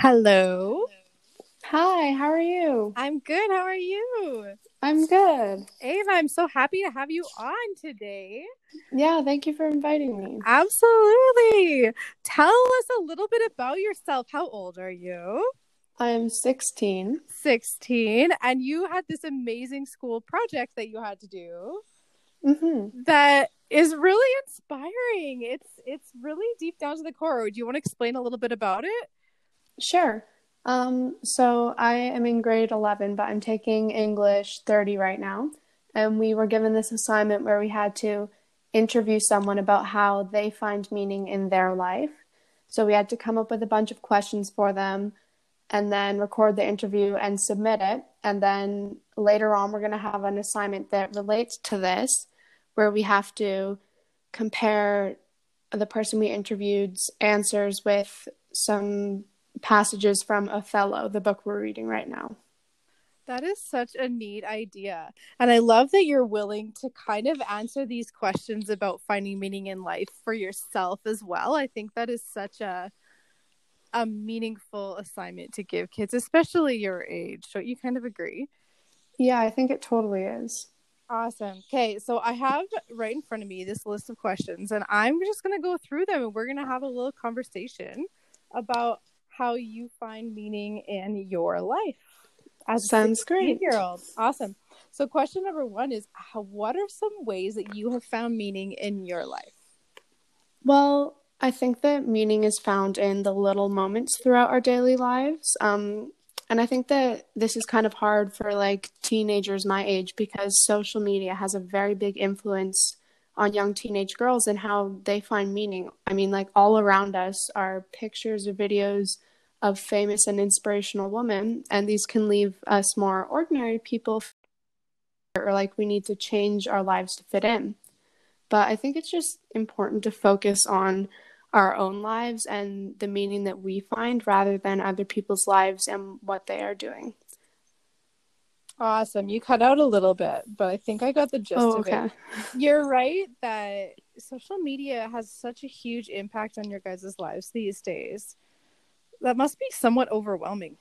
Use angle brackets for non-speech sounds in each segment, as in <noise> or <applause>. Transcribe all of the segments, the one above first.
Hello. Hi, how are you? I'm good. How are you? I'm good. Ava, I'm so happy to have you on today. Yeah, thank you for inviting me. Absolutely. Tell us a little bit about yourself. How old are you? I am 16. 16. And you had this amazing school project that you had to do Mm-hmm. that is really inspiring. It's it's really deep down to the core. Do you want to explain a little bit about it? Sure. Um, so I am in grade 11, but I'm taking English 30 right now. And we were given this assignment where we had to interview someone about how they find meaning in their life. So we had to come up with a bunch of questions for them and then record the interview and submit it. And then later on, we're going to have an assignment that relates to this, where we have to compare the person we interviewed's answers with some passages from Othello, the book we're reading right now. That is such a neat idea. And I love that you're willing to kind of answer these questions about finding meaning in life for yourself as well. I think that is such a a meaningful assignment to give kids, especially your age. Don't you kind of agree? Yeah, I think it totally is. Awesome. Okay, so I have right in front of me this list of questions, and I'm just going to go through them and we're going to have a little conversation about how you find meaning in your life. As Sounds great. year old. Awesome. So, question number one is how, What are some ways that you have found meaning in your life? Well, I think that meaning is found in the little moments throughout our daily lives. Um, and I think that this is kind of hard for like teenagers my age because social media has a very big influence on young teenage girls and how they find meaning. I mean, like all around us are pictures or videos of famous and inspirational women, and these can leave us more ordinary people or like we need to change our lives to fit in. But I think it's just important to focus on our own lives and the meaning that we find rather than other people's lives and what they are doing. Awesome. You cut out a little bit, but I think I got the gist Oh, of okay. it. <laughs> You're right that social media has such a huge impact on your guys' lives these days. That must be somewhat overwhelming.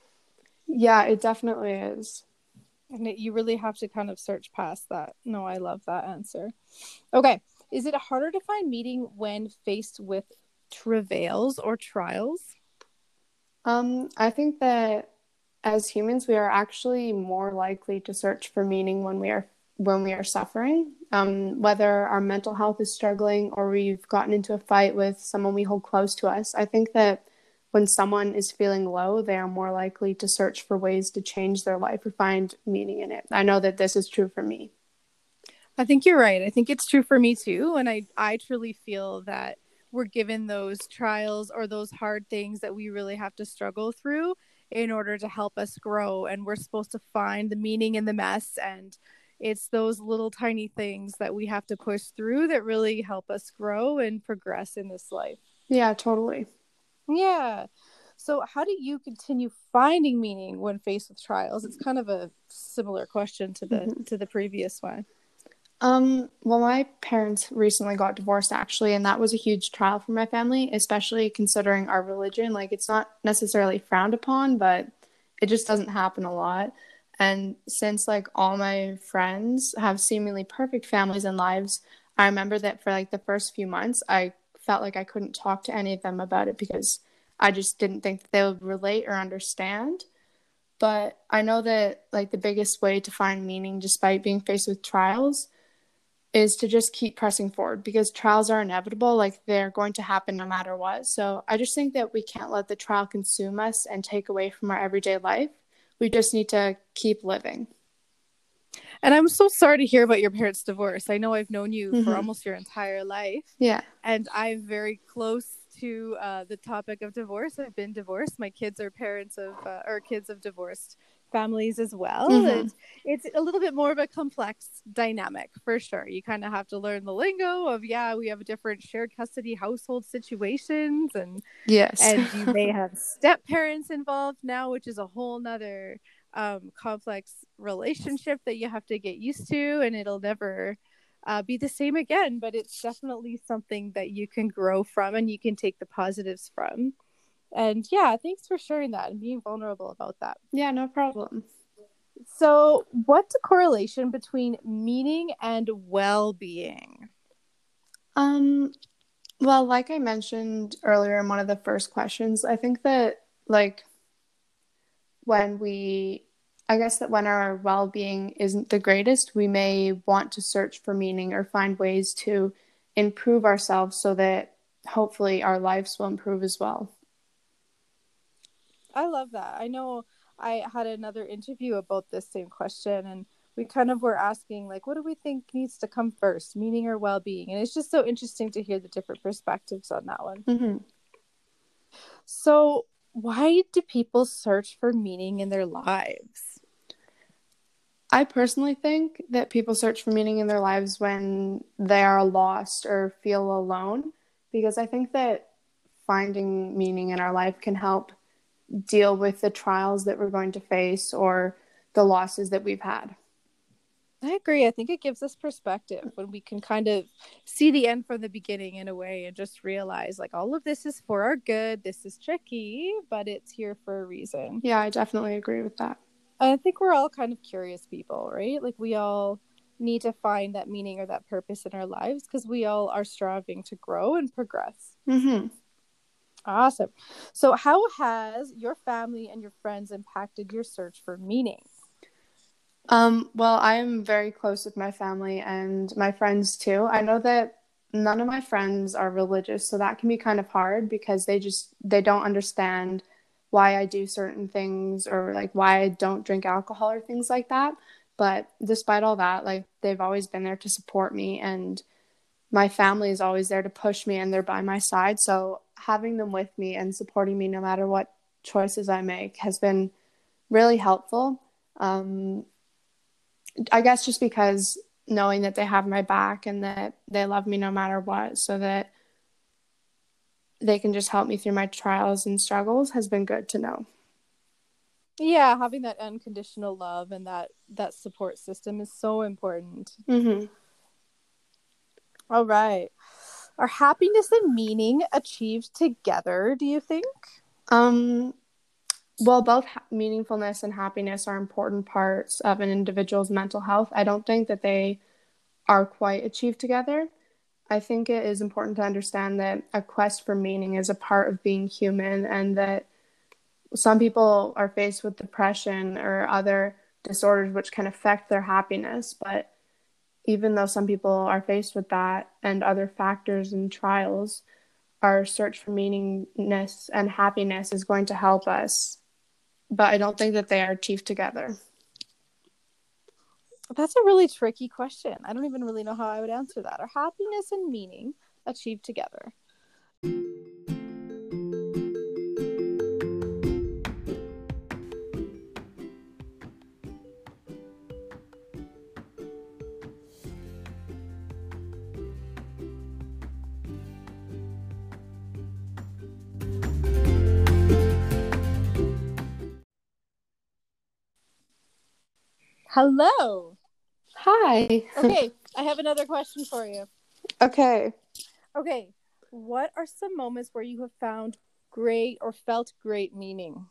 Yeah, it definitely is. And it, you really have to kind of search past that. No, I love that answer. Okay. Is it harder to find meaning when faced with travails or trials? Um, I think that as humans, we are actually more likely to search for meaning when we are when we are suffering. Um, whether our mental health is struggling or we've gotten into a fight with someone we hold close to us. I think that when someone is feeling low, they are more likely to search for ways to change their life or find meaning in it. I know that this is true for me. I think you're right. I think it's true for me too. And I, I truly feel that we're given those trials or those hard things that we really have to struggle through in order to help us grow. And we're supposed to find the meaning in the mess. And it's those little tiny things that we have to push through that really help us grow and progress in this life. Yeah, totally. Yeah. So, how do you continue finding meaning when faced with trials? It's kind of a similar question to the Mhm. to the previous one. Um, well, my parents recently got divorced actually, and that was a huge trial for my family, especially considering our religion. Like, it's not necessarily frowned upon, but it just doesn't happen a lot. And since like all my friends have seemingly perfect families and lives, I remember that for like the first few months, I felt like I couldn't talk to any of them about it because I just didn't think they would relate or understand. But I know that like the biggest way to find meaning despite being faced with trials is to just keep pressing forward because trials are inevitable like they're going to happen no matter what. So i just think that we can't let the trial consume us and take away from our everyday life. We just need to keep living And I'm so sorry to hear about your parents' divorce. I know I've known you for Mhm. almost your entire life, yeah and I'm very close to uh, the topic of divorce. I've been divorced. My kids are parents of, uh, or kids of divorced families as well. Mhm. And it's a little bit more of a complex dynamic for sure. You kind of have to learn the lingo of, yeah, we have different shared custody household situations and yes and you may <laughs> have step parents involved now, which is a whole nother um, complex relationship that you have to get used to, and it'll never uh, be the same again. But it's definitely something that you can grow from and you can take the positives from. And yeah, thanks for sharing that and being vulnerable about that. Yeah, no problem. So, what's the correlation between meaning and well being? Um, well, like I mentioned earlier in one of the first questions, I think that like when we, I guess that when our well being isn't the greatest, we may want to search for meaning or find ways to improve ourselves so that hopefully our lives will improve as well. I love that. I know I had another interview about this same question and we kind of were asking like what do we think needs to come first meaning or well-being and it's just so interesting to hear the different perspectives on that one mm-hmm. so why do people search for meaning in their lives i personally think that people search for meaning in their lives when they are lost or feel alone because i think that finding meaning in our life can help deal with the trials that we're going to face or the losses that we've had. I agree. I think it gives us perspective when we can kind of see the end from the beginning in a way and just realize like all of this is for our good. This is tricky, but it's here for a reason. Yeah, I definitely agree with that. I think we're all kind of curious people, right? Like we all need to find that meaning or that purpose in our lives because we all are striving to grow and progress. Mm-hmm. Awesome. So, how has your family and your friends impacted your search for meaning? Um, well, I am very close with my family and my friends too. I know that none of my friends are religious, so that can be kind of hard because they just they don't understand why I do certain things or like why I don't drink alcohol or things like that. But despite all that, like they've always been there to support me and my family is always there to push me and they're by my side. So having them with me and supporting me no matter what choices I make has been really helpful. Um, I guess just because knowing that they have my back and that they love me no matter what, so that they can just help me through my trials and struggles has been good to know. Yeah, having that unconditional love and that that support system is so important. Mm-hmm. All right. Are happiness and meaning achieved together, do you think? Um well, both ha- meaningfulness and happiness are important parts of an individual's mental health. I don't think that they are quite achieved together. I think it is important to understand that a quest for meaning is a part of being human and that some people are faced with depression or other disorders which can affect their happiness, but even though some people are faced with that and other factors and trials, our search for meaningness and happiness is going to help us. But I don't think that they are achieved together. That's a really tricky question. I don't even really know how I would answer that. Are happiness and meaning achieved together? Hello. Hi. Okay, <laughs> I have another question for you. Okay. Okay, what are some moments where you have found great or felt great meaning?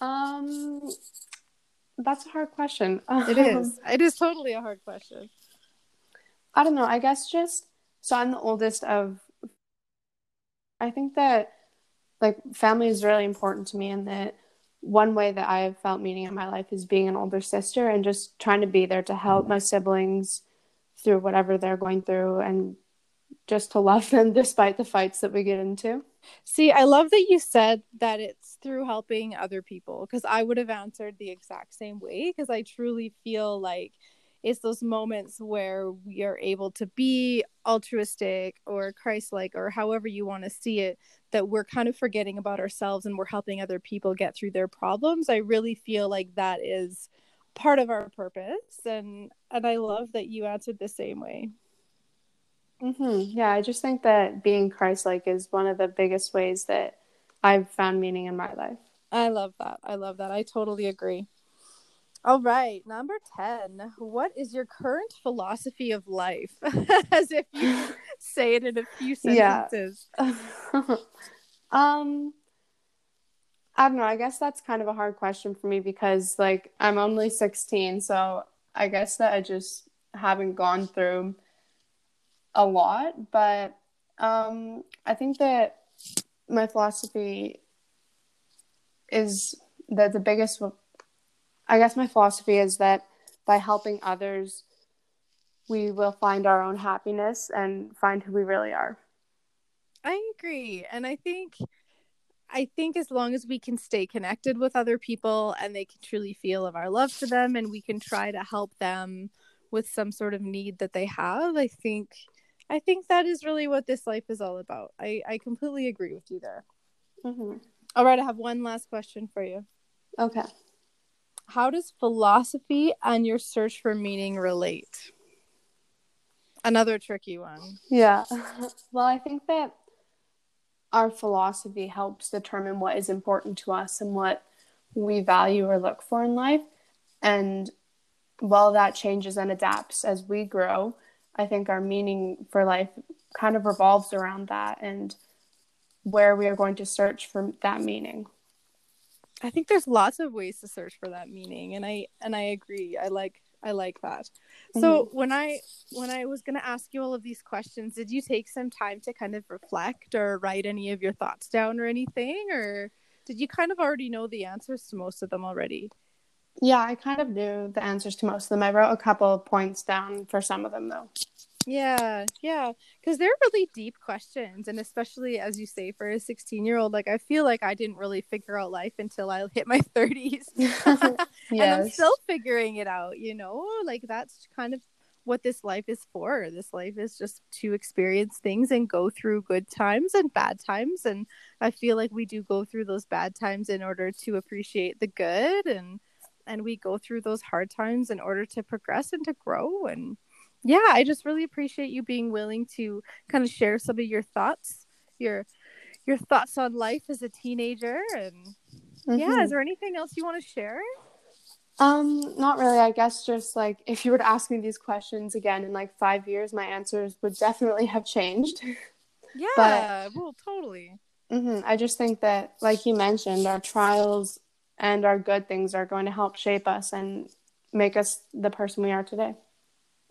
Um, that's a hard question. It is. It is totally a hard question. I don't know. I guess just so I'm the oldest of. I think that like family is really important to me, and that one way that I have felt meaning in my life is being an older sister and just trying to be there to help mm. my siblings through whatever they're going through and just to love them <laughs> despite the fights that we get into. See, I love that you said that it's through helping other people because I would have answered the exact same way because I truly feel like it's those moments where we are able to be altruistic or Christ-like or however you want to see it that we're kind of forgetting about ourselves and we're helping other people get through their problems. I really feel like that is part of our purpose and and I love that you answered the same way. Mm-hmm. Yeah, I just think that being Christ-like is one of the biggest ways that I've found meaning in my life. I love that. I love that. I totally agree. All right, number 10. What is your current philosophy of life? <laughs> As if you <laughs> say it in a few sentences. Yeah. <laughs> Um, I don't know. I guess that's kind of a hard question for me because, like, I'm only 16, so I guess that I just haven't gone through a lot. But um, I think that my philosophy is that the biggest, I guess, my philosophy is that by helping others, we will find our own happiness and find who we really are. I agree. And I think I think as long as we can stay connected with other people and they can truly feel of our love for them and we can try to help them with some sort of need that they have, I think I think that is really what this life is all about. I, I completely agree with you there. Mm-hmm. All right, I have one last question for you. Okay. How does philosophy and your search for meaning relate? Another tricky one. Yeah. <laughs> Well, I think that our philosophy helps determine what is important to us and what we value or look for in life. And while that changes and adapts as we grow, I think our meaning for life kind of revolves around that and where we are going to search for that meaning. I think there's lots of ways to search for that meaning and I and I agree. I like I like that. So mm-hmm. when I when I was going to ask you all of these questions, did you take some time to kind of reflect or write any of your thoughts down or anything or did you kind of already know the answers to most of them already? Yeah, I kind of knew the answers to most of them. I wrote a couple of points down for some of them though. Yeah, yeah, because they're really deep questions, and especially as you say, for a sixteen-year-old, like I feel like I didn't really figure out life until I hit my thirties, yes. <laughs> <laughs> and I'm still figuring it out. You know, like that's kind of what this life is for. This life is just to experience things and go through good times and bad times, and I feel like we do go through those bad times in order to appreciate the good, and and we go through those hard times in order to progress and to grow and yeah, I just really appreciate you being willing to kind of share some of your thoughts, your your thoughts on life as a teenager and mm-hmm. yeah, is mm-hmm. there anything else you want to share? Um, not really. I guess just like if you were to ask me these questions again in like 5 years, my answers would definitely have changed. <laughs> Yeah, but, well, totally. Mm-hmm, I just think that like you mentioned, our trials and our good things are going to help shape us and make us the person we are today.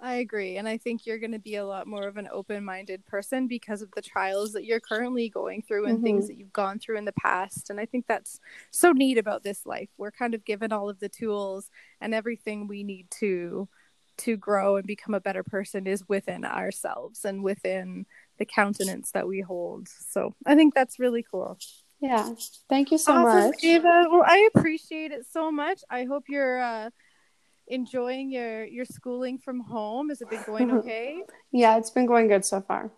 I agree. And I think you're going to be a lot more of an open minded person because of the trials that you're currently going through and mm-hmm. things that you've gone through in the past. And I think that's so neat about this life. We're kind of given all of the tools and everything we need to to grow and become a better person is within ourselves and within the countenance that we hold. So I think that's really cool. Yeah. Thank you so awesome, much. Ava. Well, I appreciate it so much. I hope you're uh enjoying your your schooling from home? Has it been going <laughs> okay? yeah, it's been going good so far.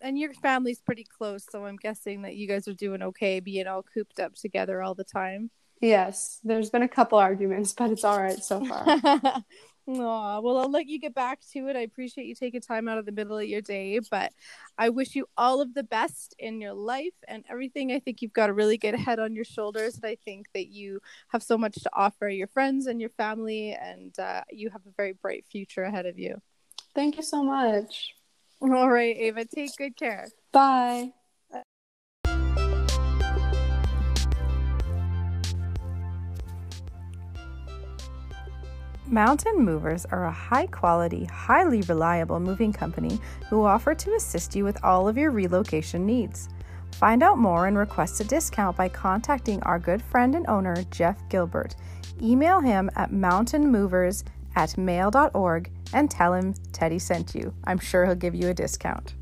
And your family's pretty close, so I'm guessing that you guys are doing okay, being all cooped up together all the time. Yes, there's been a couple arguments, but it's all right so far. <laughs> Aw, well, I'll let you get back to it. I appreciate you taking time out of the middle of your day, but I wish you all of the best in your life and everything. I think you've got a really good head on your shoulders, and I think that you have so much to offer your friends and your family, and uh, you have a very bright future ahead of you. Thank you so much. All right, Ava, take good care. Bye. Mountain Movers are a high quality, highly reliable moving company who offer to assist you with all of your relocation needs. Find out more and request a discount by contacting our good friend and owner, Jeff Gilbert. Email him at mountainmovers at mail.org and tell him Teddy sent you. I'm sure he'll give you a discount.